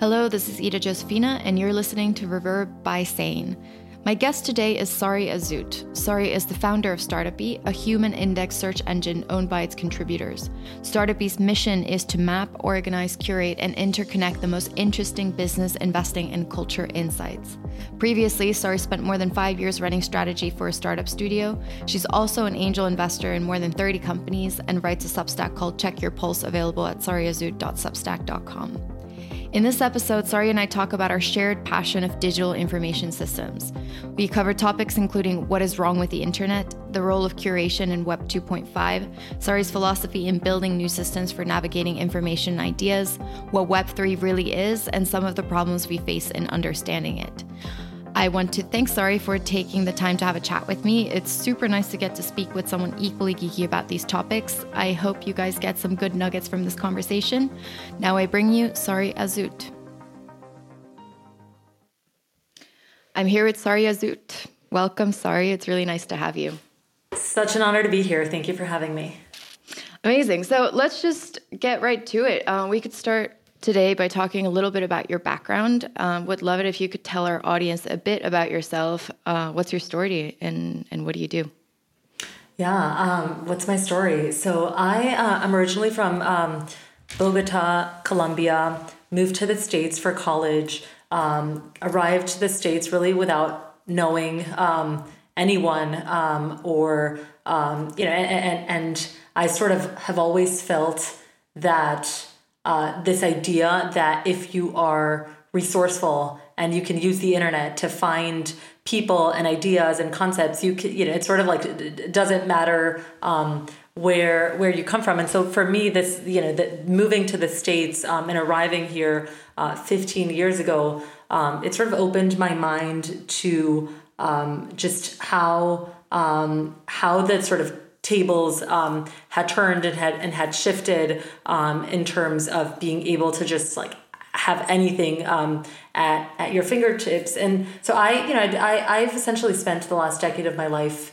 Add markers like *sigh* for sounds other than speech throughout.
Hello, this is Ida Josefina, and you're listening to Reverb by Sane. My guest today is Sari Azout. Sari is the founder of Startupy, a human index search engine owned by its contributors. Startupy's mission is to map, organize, curate, and interconnect the most interesting business, investing, and culture insights. Previously, Sari spent more than five years running strategy for a startup studio. She's also an angel investor in more than 30 companies and writes a Substack called Check Your Pulse, available at sariazout.substack.com. In this episode, Sari and I talk about our shared passion of digital information systems. We cover topics including what is wrong with the internet, the role of curation in Web 2.5, Sari's philosophy in building new systems for navigating information and ideas, what Web3 really is, and some of the problems we face in understanding it. I want to thank Sari for taking the time to have a chat with me. It's super nice to get to speak with someone equally geeky about these topics. I hope you guys get some good nuggets from this conversation. Now I bring you Sari Azout. I'm here with Sari Azout. Welcome, Sari. It's really nice to have you. Such an honor to be here. Thank you for having me. Amazing. So let's just get right to it. Uh, we could start today by talking a little bit about your background. Um, would love it if you could tell our audience a bit about yourself. Uh, what's your story and, and what do you do? Yeah, um, what's my story? So I uh, I'm originally from um, Bogota, Colombia. Moved to the states for college. Um, arrived to the states really without knowing um, anyone um, or you know, and, and and I sort of have always felt that uh, this idea that if you are resourceful and you can use the internet to find people and ideas and concepts, you can, you know, it's sort of like it doesn't matter um, where where you come from. And so for me, this you know, that moving to the states um, and arriving here uh, 15 years ago, um, it sort of opened my mind to um, just how um, how the sort of tables um, had turned and had and had shifted um, in terms of being able to just like have anything um, at, at your fingertips. And so i you know I, i've essentially spent the last decade of my life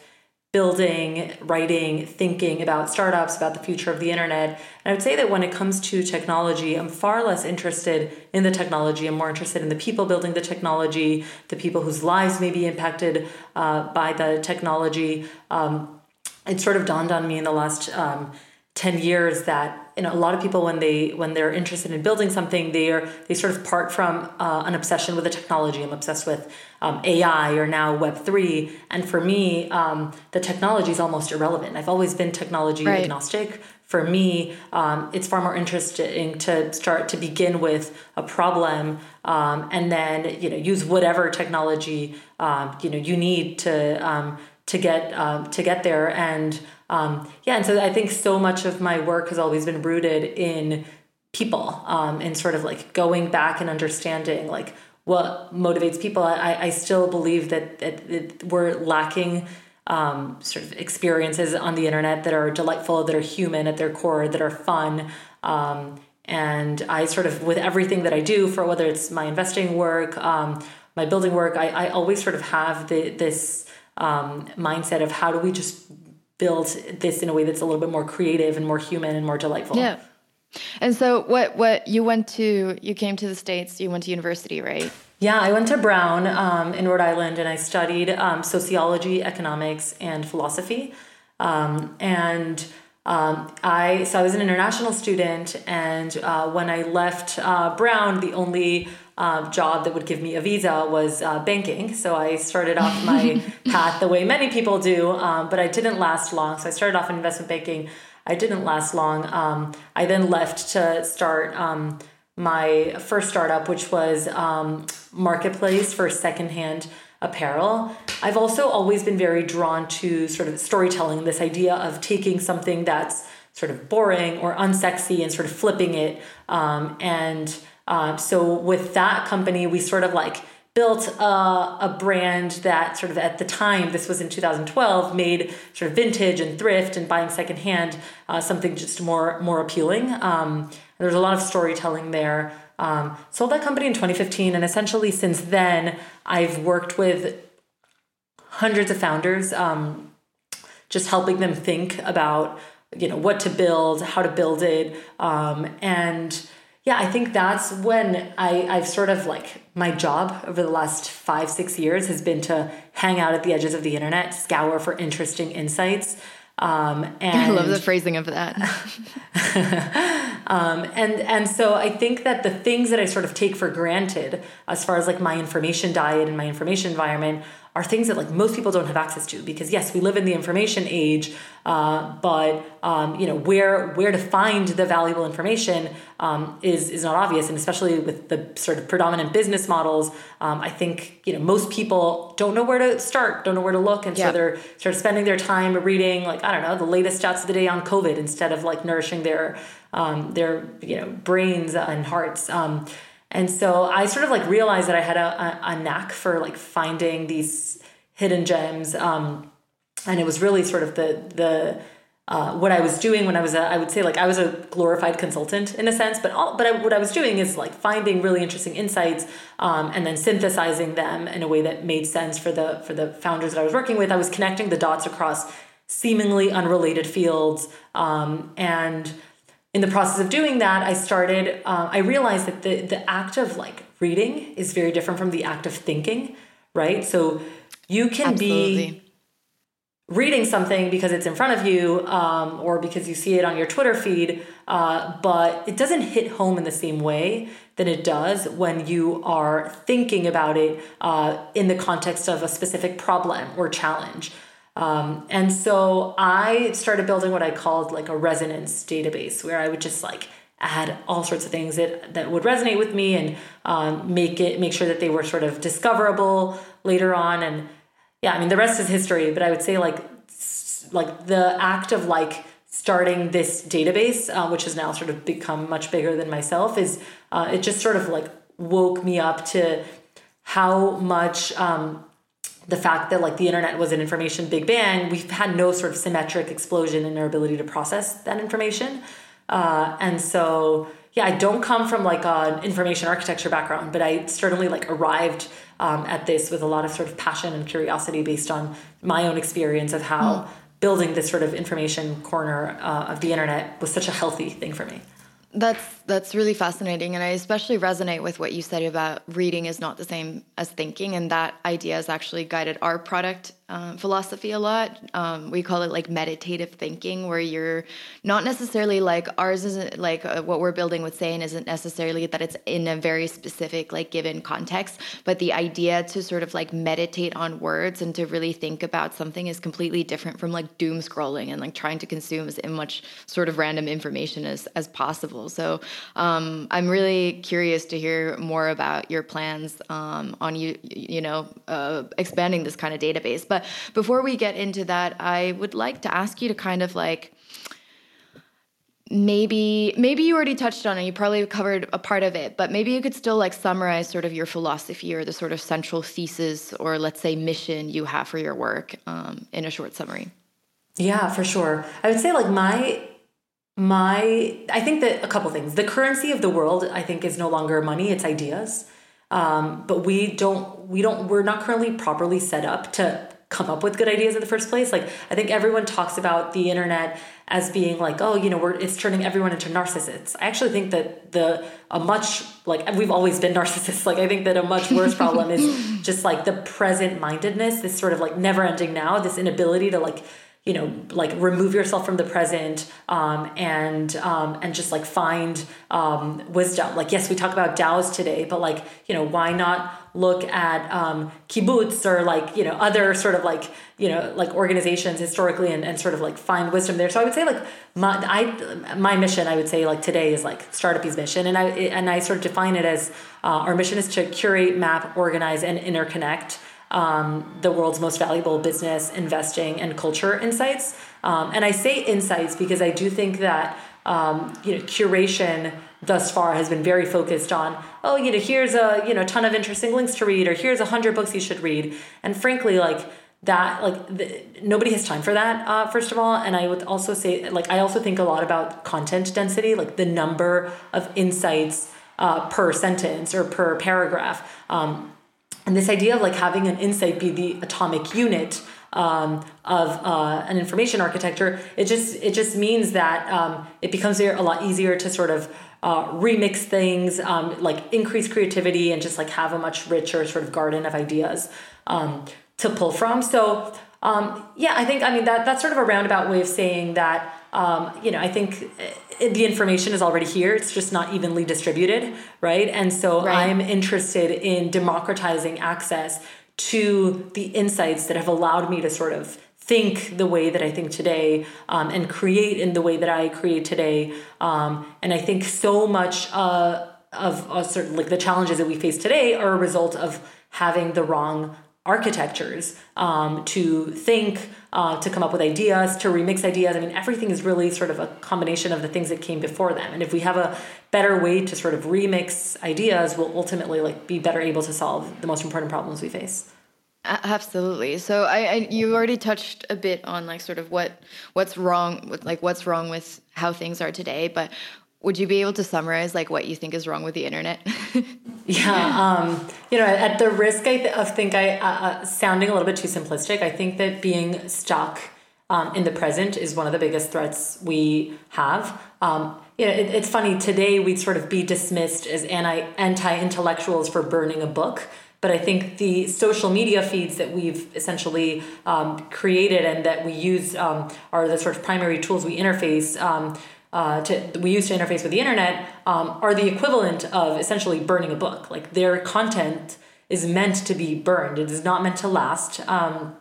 building writing thinking about startups about the future of the internet. And i would say that when it comes to technology i'm far less interested in the technology. I'm more interested in the people building the technology the people whose lives may be impacted uh, by the technology. Um, it sort of dawned on me in the last um, 10 years that you know a lot of people when they when they're interested in building something they are they sort of part from uh, an obsession with the technology. I'm obsessed with um, ai or now web3 and for me um, the technology is almost irrelevant. I've always been technology right. agnostic. For me um, it's far more interesting to start to begin with a problem um, and then you know use whatever technology um, you know you need to um, to get um, to get there. And um, yeah and so i think so much of my work has always been rooted in people um, and sort of like going back and understanding like what motivates people. I, I still believe that, that, that we're lacking um, sort of experiences on the internet that are delightful that are human at their core that are fun. Um, and i sort of with everything that i do for whether it's my investing work um, my building work I, I always sort of have the, this um, mindset of how do we just build this in a way that's a little bit more creative and more human and more delightful. Yeah. And so what what you went to you came to the states you went to university right yeah I went to Brown um, in Rhode Island and I studied um, sociology economics and philosophy um, and um, I so I was an international student and uh, when I left uh, Brown the only uh, job that would give me a visa was uh, banking. So I started off my *laughs* path the way many people do, um, but I didn't last long. So I started off in investment banking. I didn't last long. Um, I then left to start um, my first startup, which was um, marketplace for secondhand apparel. I've also always been very drawn to sort of storytelling, this idea of taking something that's sort of boring or unsexy and sort of flipping it um, and um, so with that company, we sort of like built a, a, brand that sort of at the time, this was in 2012, made sort of vintage and thrift and buying secondhand uh, something just more more appealing. Um, there's a lot of storytelling there. Um, sold that company in 2015, and essentially since then, I've worked with hundreds of founders, um, just helping them think about you know what to build, how to build it, um, and yeah, I think that's when I, I've sort of like my job over the last five, six years has been to hang out at the edges of the internet, scour for interesting insights. Um, and *laughs* I love the phrasing of that. *laughs* um, and and so I think that the things that I sort of take for granted, as far as like my information diet and my information environment, are things that like most people don't have access to because yes we live in the information age uh, but um, you know where where to find the valuable information um, is is not obvious. And especially with the sort of predominant business models um, i think you know most people don't know where to start don't know where to look. And so they're sort of spending their time reading like i don't know the latest stats of the day on covid instead of like nourishing their um, their you know brains and hearts. Um, and so I sort of like realized that I had a, a, a knack for like finding these hidden gems. Um, and it was really sort of the, the, uh, what I was doing when I was a, I would say like I was a glorified consultant in a sense, but all, but I, what I was doing is like finding really interesting insights um, and then synthesizing them in a way that made sense for the for the founders that I was working with. I was connecting the dots across seemingly unrelated fields um, and in the process of doing that, I started, uh, I realized that the, the act of like reading is very different from the act of thinking, right? So you can Absolutely. be reading something because it's in front of you um, or because you see it on your Twitter feed, uh, but it doesn't hit home in the same way than it does when you are thinking about it uh, in the context of a specific problem or challenge. Um, and so I started building what I called like a resonance database where I would just like add all sorts of things that, that would resonate with me and um, make it make sure that they were sort of discoverable later on. And yeah, I mean the rest is history, but I would say like like the act of like starting this database, uh, which has now sort of become much bigger than myself, is uh, it just sort of like woke me up to how much um, the fact that like the internet was an information big bang, we've had no sort of symmetric explosion in our ability to process that information. Uh, and so, yeah, I don't come from like an information architecture background, but I certainly like arrived um, at this with a lot of sort of passion and curiosity based on my own experience of how mm. building this sort of information corner uh, of the internet was such a healthy thing for me. That's that's really fascinating, and I especially resonate with what you said about reading is not the same as thinking, and that idea has actually guided our product um, philosophy a lot. Um, we call it like meditative thinking, where you're not necessarily like ours isn't like uh, what we're building with Sane isn't necessarily that it's in a very specific like given context, but the idea to sort of like meditate on words and to really think about something is completely different from like doom scrolling and like trying to consume as much sort of random information as as possible. So um, I'm really curious to hear more about your plans um, on you you know uh, expanding this kind of database, but before we get into that, I would like to ask you to kind of like maybe maybe you already touched on it you probably covered a part of it but maybe you could still like summarize sort of your philosophy or the sort of central thesis or let's say mission you have for your work um, in a short summary. Yeah for sure. I would say like my my i think that a couple things. The currency of the world i think is no longer money it's ideas. Um, but we don't we don't we're not currently properly set up to come up with good ideas in the first place. Like I think everyone talks about the internet as being like, oh, you know, we're it's turning everyone into narcissists. I actually think that the a much like we've always been *laughs* narcissists. Like I think that a much worse problem is *laughs* just like the present mindedness, this sort of like never ending now, this inability to like you know like remove yourself from the present um, and um, and just like find um, wisdom like yes we talk about DAOs today but like you know why not look at um, kibbutz or like you know other sort of like you know like organizations historically and, and sort of like find wisdom there so i would say like my i my mission i would say like today is like startupy's mission and i and i sort of define it as uh, our mission is to curate map organize and interconnect um, the world's most valuable business, investing, and culture insights. Um, and I say insights because I do think that um, you know curation thus far has been very focused on oh you know here's a you know ton of interesting links to read or here's a hundred books you should read. And frankly, like that like the, nobody has time for that uh, first of all and i would also say like i also think a lot about content density like the number of insights uh, per sentence or per paragraph um, and this idea of like having an insight be the atomic unit um, of uh, an information architecture, it just it just means that um, it becomes a lot easier to sort of uh, remix things, um, like increase creativity, and just like have a much richer sort of garden of ideas um, to pull from. So um, yeah, I think I mean that that's sort of a roundabout way of saying that. Um, you know, I think uh, the information is already here. It's just not evenly distributed, right? And so right. I'm interested in democratizing access to the insights that have allowed me to sort of think the way that I think today um, and create in the way that I create today. Um, and I think so much uh, of uh, certain, like the challenges that we face today are a result of having the wrong architectures um, to think, uh, to come up with ideas, to remix ideas. I mean, everything is really sort of a combination of the things that came before them. And if we have a better way to sort of remix ideas, we'll ultimately like be better able to solve the most important problems we face. Absolutely. So I, I, you already touched a bit on like sort of what what's wrong with like what's wrong with how things are today, but would you be able to summarize like what you think is wrong with the internet? *laughs* yeah, um, you know, at the risk I th- of think I uh, uh, sounding a little bit too simplistic, I think that being stuck um, in the present is one of the biggest threats we have. Um, you know, it, it's funny today we'd sort of be dismissed as anti anti intellectuals for burning a book. But I think the social media feeds that we've essentially um, created and that we use um, are the sort of primary tools we interface um, uh, to we use to interface with the internet um, are the equivalent of essentially burning a book. Like their content is meant to be burned. It is not meant to last. Um,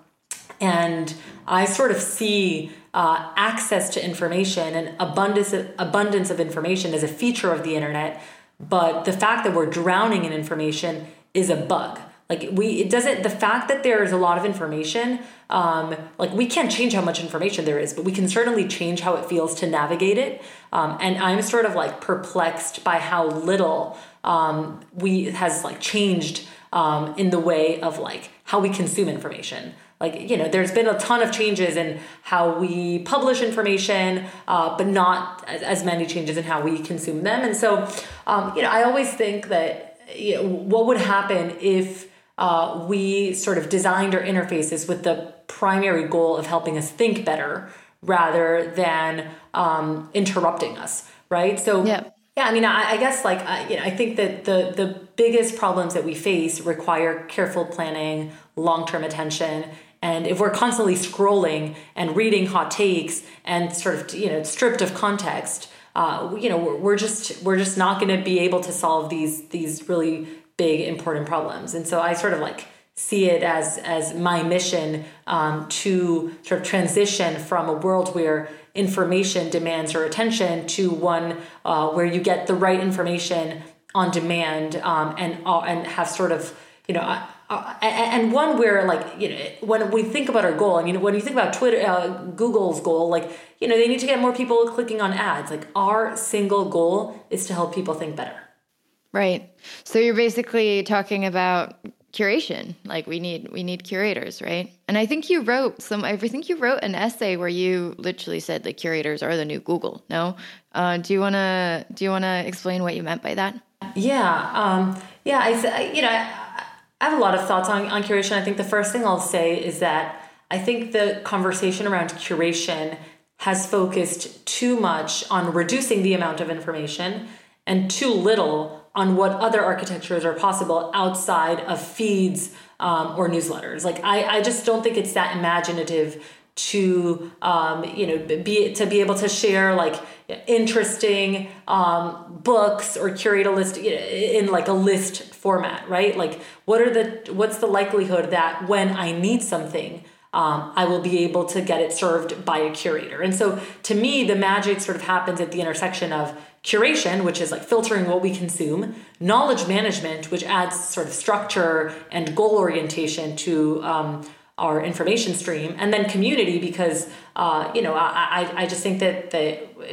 and I sort of see uh, access to information and abundance of, abundance of information as a feature of the internet. But the fact that we're drowning in information is a bug. Like we, it doesn't. The fact that there is a lot of information um, like we can't change how much information there is, but we can certainly change how it feels to navigate it. Um, and I'm sort of like perplexed by how little um, we has like changed um, in the way of like how we consume information. Like you know, there's been a ton of changes in how we publish information, uh, but not as, as, many changes in how we consume them. And so, um, you know, I always think that you know, what would happen if uh, we sort of designed our interfaces with the primary goal of helping us think better rather than um, interrupting us, right? So, yeah. Yeah, I mean, I, I guess like I, you know, I think that the the biggest problems that we face require careful planning, long term attention, and if we're constantly scrolling and reading hot takes and sort of you know stripped of context, uh, you know, we're, we're just we're just not going to be able to solve these these really big important problems. And so I sort of like see it as as my mission um, to sort of transition from a world where information demands your attention to one uh, where you get the right information on demand um, and uh, and have sort of you know. Uh, and one where like you know when we think about our goal i mean when you think about twitter uh, google's goal like you know they need to get more people clicking on ads. Like our single goal is to help people think better. Right. So you're basically talking about curation. Like we need we need curators right? And i think you wrote some i think you wrote an essay where you literally said the curators are the new google no? Uh, do you want to do you want to explain what you meant by that? Yeah um, yeah i you know I, have a lot of thoughts on, on curation i think the first thing i'll say is that i think the conversation around curation has focused too much on reducing the amount of information and too little on what other architectures are possible outside of feeds um, or newsletters. Like I, I just don't think it's that imaginative to um, you know be to be able to share like interesting um, books or curate a list in like a list format right like what are the what's the likelihood that when i need something um, I will be able to get it served by a curator. And so to me, the magic sort of happens at the intersection of curation, which is like filtering what we consume, knowledge management, which adds sort of structure and goal orientation to um, our information stream, and then community, because uh, you know I, I just think that the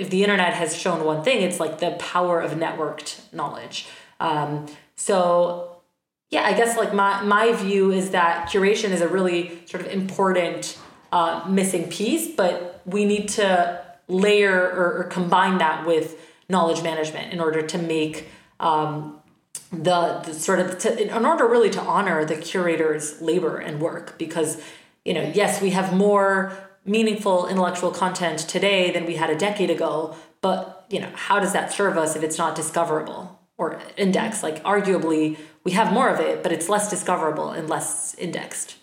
if the internet has shown one thing, it's like the power of networked knowledge. Um, so yeah, I guess like my my view is that curation is a really sort of important uh, missing piece, but we need to layer or, or combine that with knowledge management in order to make um, the, the sort of to, in order really to honor the curator's labor and work because you know yes we have more meaningful intellectual content today than we had a decade ago but you know how does that serve us if it's not discoverable or indexed? Like arguably we have more of it but it's less discoverable and less indexed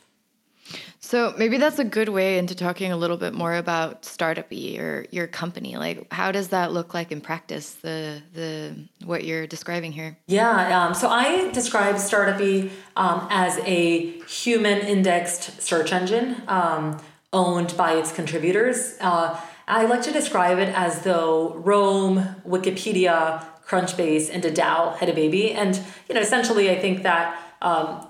so maybe that's a good way into talking a little bit more about Startupy or your company. Like, how does that look like in practice? The the what you're describing here. Yeah. Um, so I describe Startupy um, as a human indexed search engine um, owned by its contributors. Uh, I like to describe it as though Roam, Wikipedia, Crunchbase, and DAO had a baby, and you know, essentially, I think that um,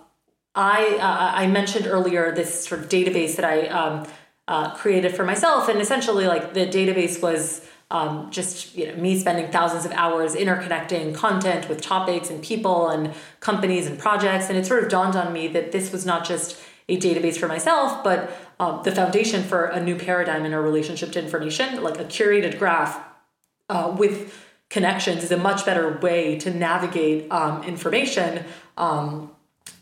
I uh, I mentioned earlier this sort of database that I um, uh, created for myself, and essentially like the database was um, just you know me spending thousands of hours interconnecting content with topics and people and companies and projects, and it sort of dawned on me that this was not just a database for myself, but um, the foundation for a new paradigm in our relationship to information, like a curated graph uh, with connections is a much better way to navigate um, information um,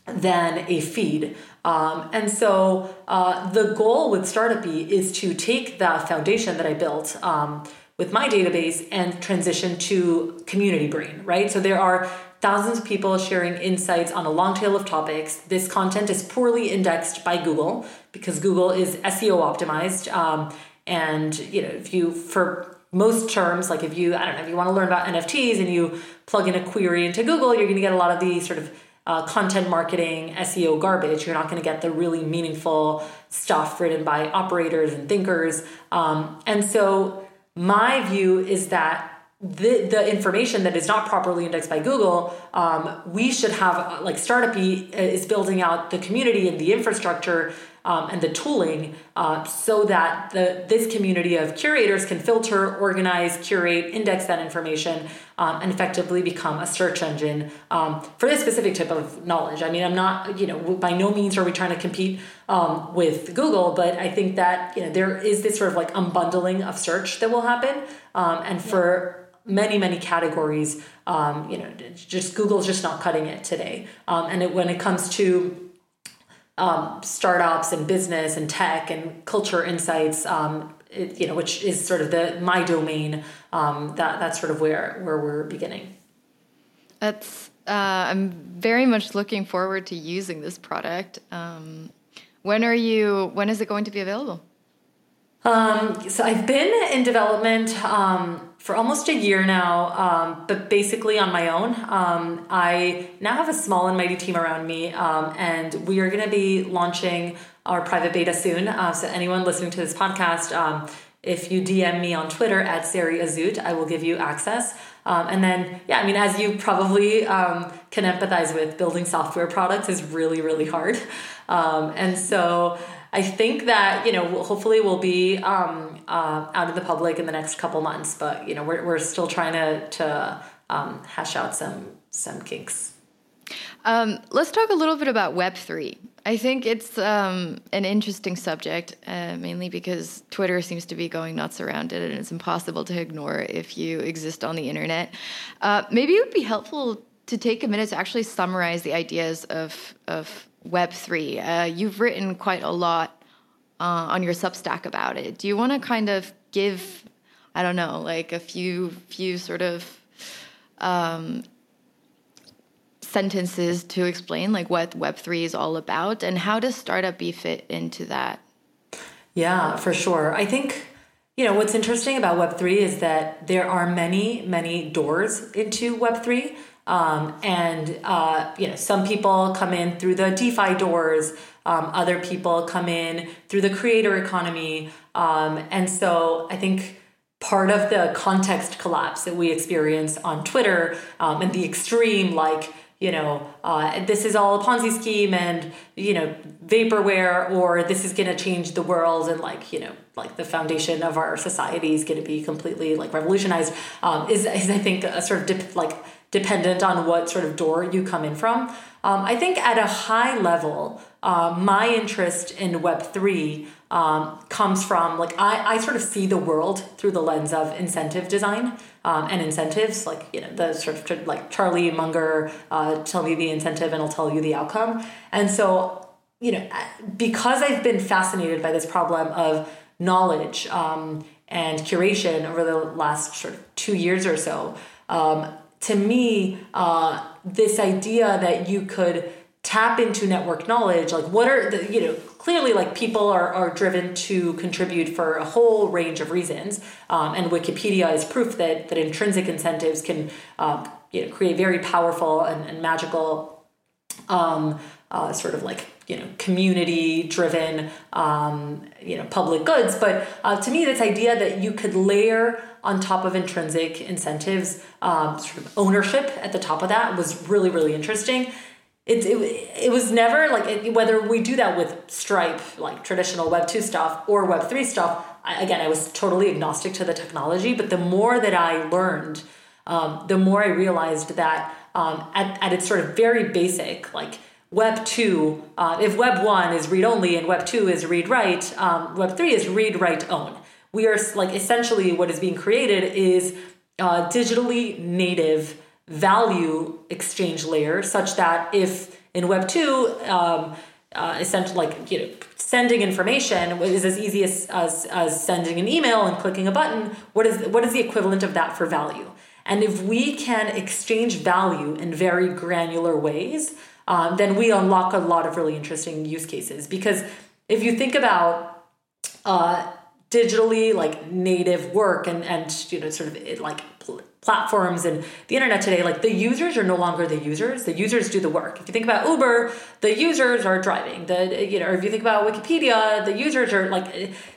than a feed. Um, and so uh, the goal with Startupy is to take the foundation that I built um, with my database and transition to Community Brain, right? So there are thousands of people sharing insights on a long tail of topics. This content is poorly indexed by Google because Google is SEO optimized. Um, and you know, if you for most terms, like if you I don't know, if you want to learn about NFTs and you plug in a query into Google, you're going to get a lot of the sort of uh, content marketing, SEO garbage. You're not going to get the really meaningful stuff written by operators and thinkers. Um, and so, my view is that the, the information that is not properly indexed by Google, um, we should have, like Startupy is building out the community and the infrastructure um, and the tooling uh, so that the this community of curators can filter, organize, curate, index that information, um, and effectively become a search engine um, for this specific type of knowledge. I mean, I'm not, you know, by no means are we trying to compete um, with Google, but I think that you know there is this sort of like unbundling of search that will happen, um, and for many many categories um, you know just google's just not cutting it today um, and it, when it comes to um, startups and business and tech and culture insights, um, it, you know, which is sort of the my domain. Um, that that's sort of where where we're beginning. That's uh, I'm very much looking forward to using this product. Um, when are you? When is it going to be available? Um, so I've been in development um, for almost a year now, um, but basically on my own. Um, I now have a small and mighty team around me, um, and we are going to be launching our private beta soon. Uh, so anyone listening to this podcast, um, if you DM me on Twitter at Sari Azout, I will give you access. Um, and then, yeah, I mean, as you probably um, can empathize with, building software products is really, really hard. and so I think that you know hopefully we'll be um, uh, out in the public in the next couple months, but you know we're we're still trying to to um, hash out some some kinks. Um, let's talk a little bit about Web three. I think it's um, an interesting subject, uh, mainly because Twitter seems to be going nuts around it, and it's impossible to ignore if you exist on the internet. Uh, maybe it would be helpful to take a minute to actually summarize the ideas of of Web3. Uh, you've written quite a lot uh, on your Substack about it. Do you want to kind of give, I don't know, like a few few sort of um, sentences to explain like what Web3 is all about and how does Startupy fit into that? Yeah, for sure. I think you know what's interesting about Web3 is that there are many, many doors into Web3. Um, and uh, you know, some people come in through the DeFi doors. Um, other people come in through the creator economy. Um, and so I think part of the context collapse that we experience on Twitter um, and the extreme, like you know, uh, this is all a Ponzi scheme and, you know, vaporware, or this is going to change the world and, like, you know, like the foundation of our society is going to be completely, like, revolutionized, um, is, is, I think, a sort of, dip, like, dependent on what sort of door you come in from. Um, I think at a high level, uh, my interest in Web3 um, comes from like I, I sort of see the world through the lens of incentive design um, and incentives like you know the sort of like charlie munger uh, tell me the incentive and i'll tell you the outcome and so you know because i've been fascinated by this problem of knowledge um, and curation over the last sort of two years or so um, to me uh, this idea that you could tap into network knowledge like what are the you know clearly like people are, are driven to contribute for a whole range of reasons um, and wikipedia is proof that that intrinsic incentives can uh, you know create very powerful and, and magical um, uh, sort of like you know community driven um, you know public goods. But uh, to me this idea that you could layer on top of intrinsic incentives um, sort of ownership at the top of that was really really interesting. It, it, it was never like it, whether we do that with stripe like traditional web 2 stuff or web 3 stuff I, again i was totally agnostic to the technology. But the more that i learned um, the more i realized that um, at, at its sort of very basic like web 2 uh, if web 1 is read only and web 2 is read write um, web 3 is read write own. We are like essentially what is being created is uh, digitally native value exchange layer such that if in web 2 um, uh, essentially like you know sending information is as easy as, as, as sending an email and clicking a button what is what is the equivalent of that for value? And if we can exchange value in very granular ways um, then we unlock a lot of really interesting use cases. Because if you think about uh, digitally like native work and and you know sort of like platforms and the internet today like the users are no longer the users. The users do the work. If you think about uber the users are driving. The you know or if you think about wikipedia the users are like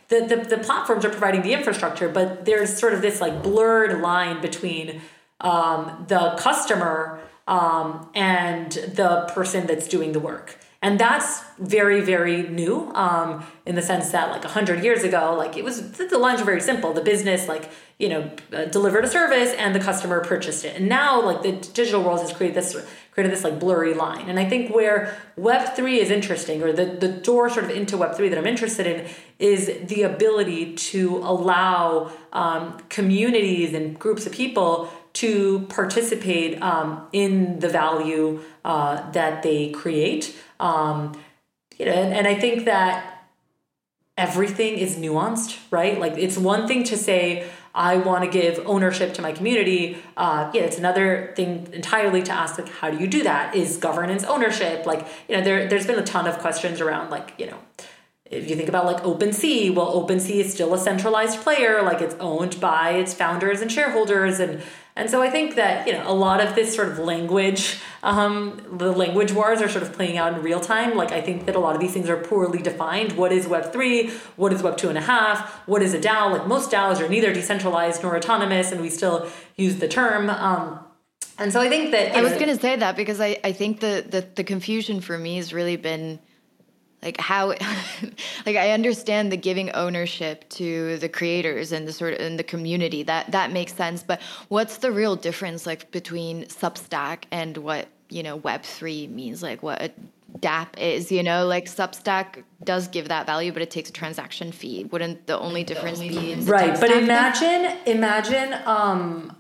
the, the, the platforms are providing the infrastructure but there's sort of this like blurred line between um, the customer um, and the person that's doing the work. And that's very very new um, in the sense that like 100 years ago like it was the lines were very simple. The business like you know uh, delivered a service and the customer purchased it. And now like the digital world has created this created this like blurry line. And i think where web3 is interesting or the, the door sort of into web3 that i'm interested in is the ability to allow um, communities and groups of people to participate um, in the value uh, that they create um, and, and I think that everything is nuanced, right? Like it's one thing to say, I want to give ownership to my community. Uh, yeah, it's another thing entirely to ask, like, how do you do that? Is governance ownership? Like, you know, there, there's been a ton of questions around, like, you know, if you think about like OpenSea, well, OpenSea is still a centralized player, like it's owned by its founders and shareholders, and and so I think that you know a lot of this sort of language, um, the language wars are sort of playing out in real time. Like I think that a lot of these things are poorly defined. What is Web three? What is Web two and a half? What is a DAO? Like most DAOs are neither decentralized nor autonomous, and we still use the term. Um, and so I think that I was going to say that because I, I think the, the the confusion for me has really been like how *laughs* like i understand the giving ownership to the creators and the sort of in the community. That that makes sense. But what's the real difference like between substack and what you know web3 means? Like what a dap is you know? Like substack does give that value but it takes a transaction fee. Wouldn't the only difference be right but imagine imagine um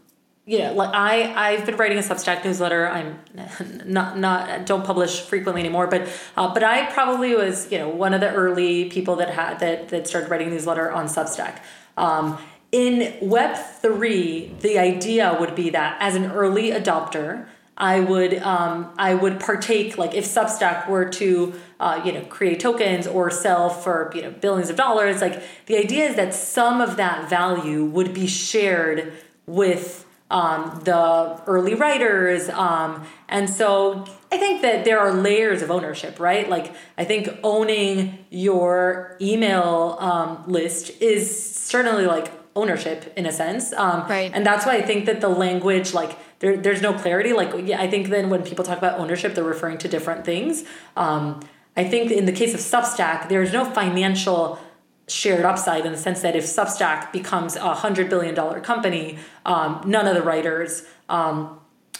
yeah, like I I've been writing a Substack newsletter. I'm *laughs* not not don't publish frequently anymore, but uh, but I probably was you know one of the early people that had that that started writing newsletter on Substack. Um, in Web three, the idea would be that as an early adopter, I would um, I would partake like if Substack were to uh, you know create tokens or sell for you know billions of dollars. Like the idea is that some of that value would be shared with um, the early writers. Um, and so I think that there are layers of ownership, right? Like, I think owning your email um, list is certainly like ownership in a sense. Um, right. And that's why I think that the language, like, there, there's no clarity. Like, yeah, I think then when people talk about ownership, they're referring to different things. Um, I think in the case of Substack, there's no financial shared upside in the sense that if Substack becomes a hundred billion dollar company, um, none of the writers um,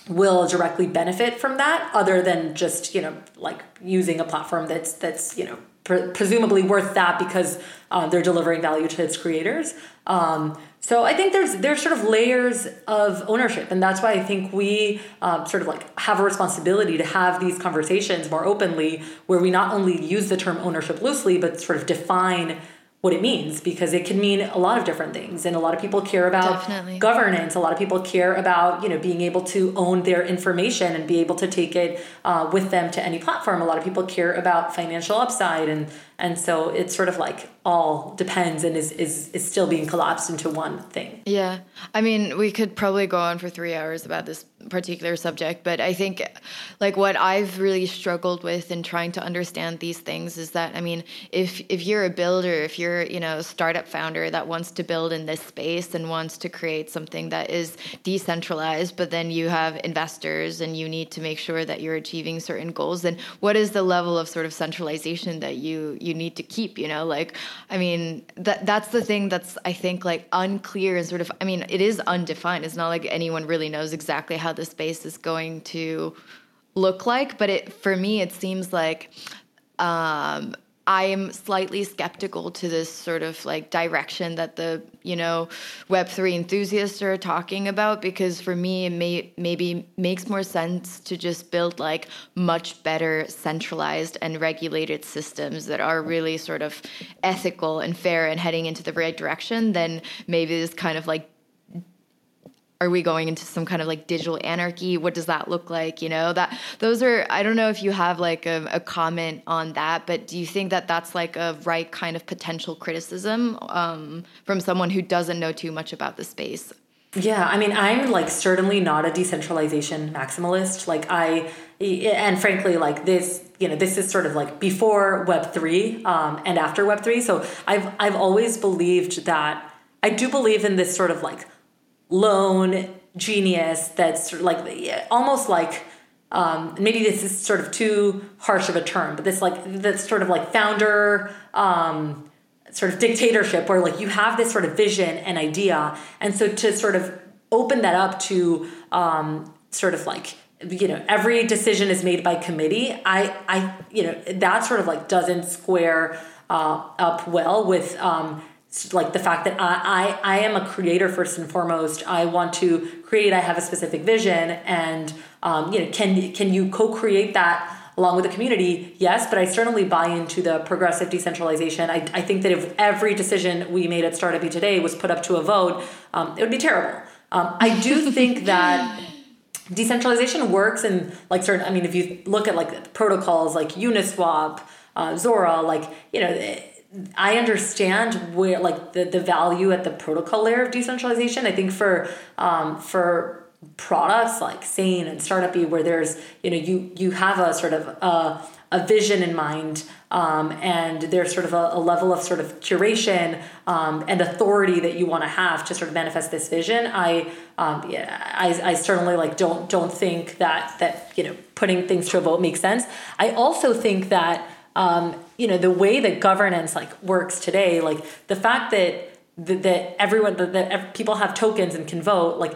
will directly benefit from that, other than just you know like using a platform that's that's you know pre- presumably worth that because uh, they're delivering value to its creators. Um, so I think there's there's sort of layers of ownership, and that's why I think we uh, sort of like have a responsibility to have these conversations more openly, where we not only use the term ownership loosely, but sort of define what it means because it can mean a lot of different things. And a lot of people care about Definitely. governance. A lot of people care about you know being able to own their information and be able to take it uh, with them to any platform. A lot of people care about financial upside and and so it's sort of like all depends and is, is is still being collapsed into one thing. Yeah. I mean we could probably go on for three hours about this particular subject but i think like what i've really struggled with in trying to understand these things is that i mean if if you're a builder if you're you know a startup founder that wants to build in this space and wants to create something that is decentralized but then you have investors and you need to make sure that you're achieving certain goals then what is the level of sort of centralization that you you need to keep you know? Like i mean that that's the thing that's i think like unclear and sort of i mean it is undefined. It's not like anyone really knows exactly how the space is going to look like but it for me it seems like um I'm slightly skeptical to this sort of like direction that the you know Web3 enthusiasts are talking about because for me it may maybe makes more sense to just build like much better centralized and regulated systems that are really sort of ethical and fair and heading into the right direction than maybe this kind of like are we going into some kind of like digital anarchy? What does that look like? You know that those are i don't know if you have like a, a comment on that but do you think that that's like a right kind of potential criticism um, from someone who doesn't know too much about the space? Yeah i mean i'm like certainly not a decentralization maximalist. Like i and frankly like this you know this is sort of like before web3 um, and after web3 so i've i've always believed that i do believe in this sort of like lone genius that's like almost like um, maybe this is sort of too harsh of a term, but this like this sort of like founder um, sort of dictatorship where like you have this sort of vision and idea, and so to sort of open that up to um, sort of like you know every decision is made by committee. I I you know that sort of like doesn't square uh, up well with um, like the fact that I, I, I am a creator first and foremost. I want to create. I have a specific vision, and um, you know, can can you co-create that along with the community? Yes, but I certainly buy into the progressive decentralization. I, I think that if every decision we made at Startupy today was put up to a vote, um, it would be terrible. Um, I do think that decentralization works in like certain. I mean, if you look at like protocols like Uniswap, uh, Zora, like you know I understand where like the, the value at the protocol layer of decentralization. I think for um, for products like Sane and Startupy, where there's you know you you have a sort of a, a vision in mind, um, and there's sort of a, a, level of sort of curation um, and authority that you want to have to sort of manifest this vision. I um, yeah, I, I certainly like don't don't think that that you know putting things to a vote makes sense. I also think that um, you know the way that governance like works today like the fact that that, that everyone that, that people have tokens and can vote like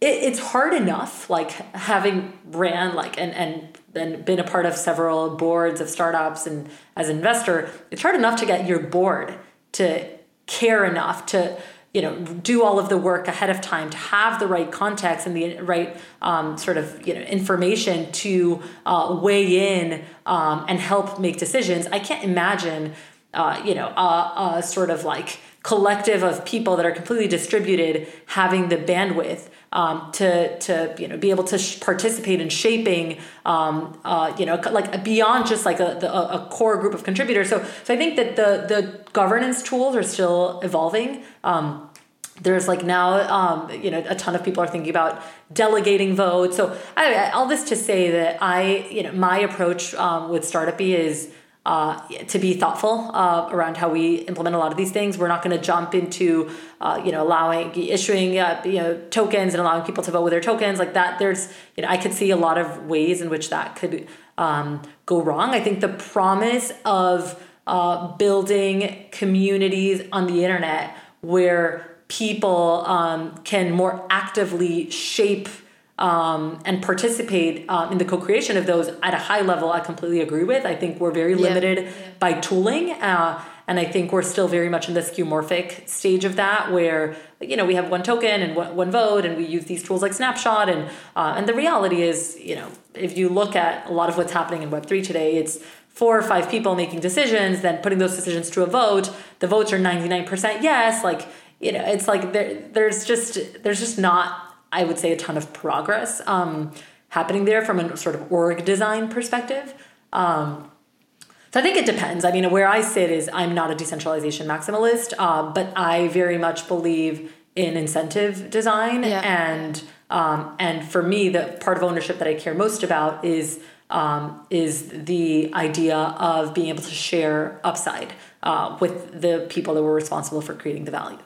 it, it's hard enough like having ran like and and and been a part of several boards of startups and as an investor it's hard enough to get your board to care enough to you know do all of the work ahead of time to have the right context and the right um, sort of you know information to uh, weigh in um, and help make decisions. I can't imagine uh, you know a, a sort of like collective of people that are completely distributed having the bandwidth um, to to you know be able to sh- participate in shaping um, uh, you know like beyond just like a, the, a core group of contributors. So so I think that the the governance tools are still evolving. Um, there's like now um, you know a ton of people are thinking about delegating votes. So all this to say that I you know my approach um, with Startupy is uh, to be thoughtful uh, around how we implement a lot of these things. We're not going to jump into, uh, you know, allowing issuing, uh, you know, tokens and allowing people to vote with their tokens like that. There's, you know, I could see a lot of ways in which that could um, go wrong. I think the promise of uh, building communities on the internet where people um, can more actively shape um, and participate um, in the co-creation of those at a high level i completely agree with i think we're very limited yeah. by tooling uh, and I think we're still very much in the skeuomorphic stage of that, where you know we have one token and one vote, and we use these tools like Snapshot, and uh, and the reality is, you know, if you look at a lot of what's happening in Web three today, it's four or five people making decisions, then putting those decisions to a vote. The votes are ninety nine percent yes, like you know, it's like there there's just there's just not I would say a ton of progress um, happening there from a sort of org design perspective. Um, so I think it depends. I mean, where I sit is I'm not a decentralization maximalist, uh, but I very much believe in incentive design, yeah. and um, and for me, the part of ownership that I care most about is um, is the idea of being able to share upside uh, with the people that were responsible for creating the value.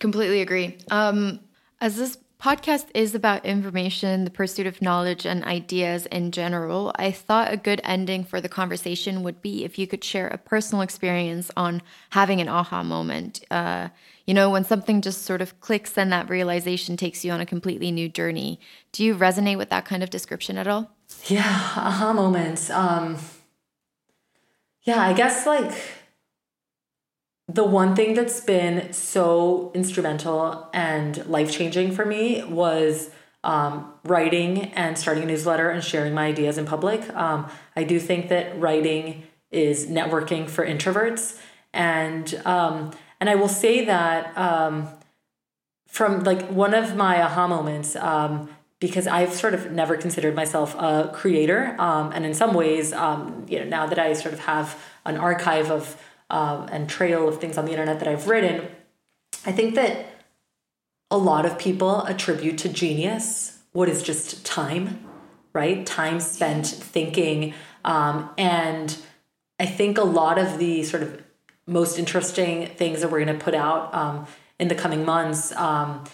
Completely agree. Um, as this podcast is about information, the pursuit of knowledge, and ideas in general, I thought a good ending for the conversation would be if you could share a personal experience on having an aha moment. Uh, you know, when something just sort of clicks and that realization takes you on a completely new journey. Do you resonate with that kind of description at all? Yeah, aha moments. Um, yeah, I guess like the one thing that's been so instrumental and life changing for me was um, writing and starting a newsletter and sharing my ideas in public. Um, I do think that writing is networking for introverts, and um, and I will say that um, from like one of my aha moments. Um, because I've sort of never considered myself a creator, um, and in some ways, you know, now that I sort of have an archive of um, and trail of things on the internet that I've written, I think that a lot of people attribute to genius what is just time, right? Time spent thinking. Um, and I think a lot of the sort of most interesting things that we're going to put out um, in the coming months um,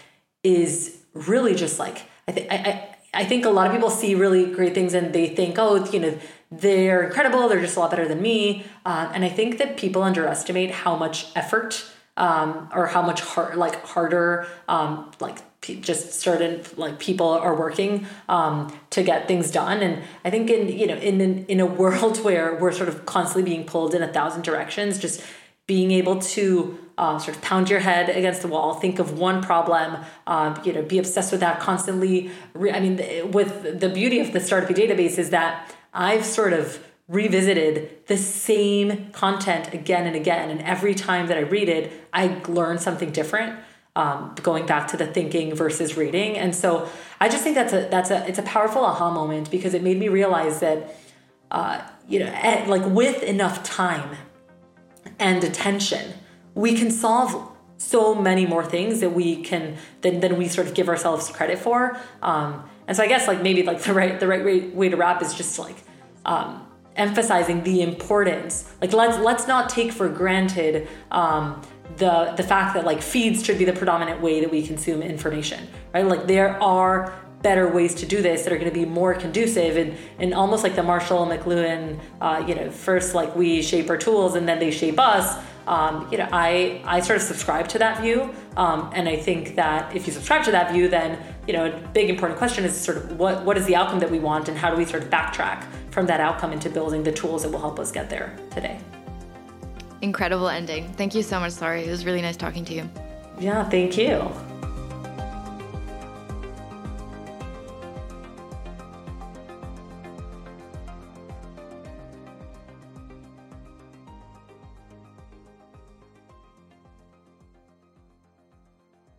is really just like I think I, I think a lot of people see really great things and they think, oh, you know, they're incredible. They're just a lot better than me. Uh, and I think that people underestimate how much effort um, or how much hard, like harder, um, like just certain like people are working um, to get things done. And I think in you know in in a world *laughs* where we're sort of constantly being pulled in a thousand directions, just being able to uh, sort of pound your head against the wall, think of one problem, um, you know, be obsessed with that constantly. I mean, with the beauty of the Startupy database is that I've sort of revisited the same content again and again. And every time that I read it, I learn something different. Um, going back to the thinking versus reading, and so I just think that's a that's a it's a powerful aha moment because it made me realize that uh, you know like with enough time and attention, we can solve so many more things that we can than, than we sort of give ourselves credit for. Um, and so I guess like maybe like the right the right way, way to wrap is just like um, emphasizing the importance. Like let's let's not take for granted um, the the fact that like feeds should be the predominant way that we consume information, right? Like there are better ways to do this that are going to be more conducive and, and almost like the Marshall McLuhan, uh, you know, first like we shape our tools and then they shape us. Um, you know, I, I sort of subscribe to that view. Um, and I think that if you subscribe to that view, then, you know, a big important question is sort of what, what is the outcome that we want and how do we sort of backtrack from that outcome into building the tools that will help us get there today. Incredible ending. Thank you so much, Sari. It was really nice talking to you. Yeah, thank you.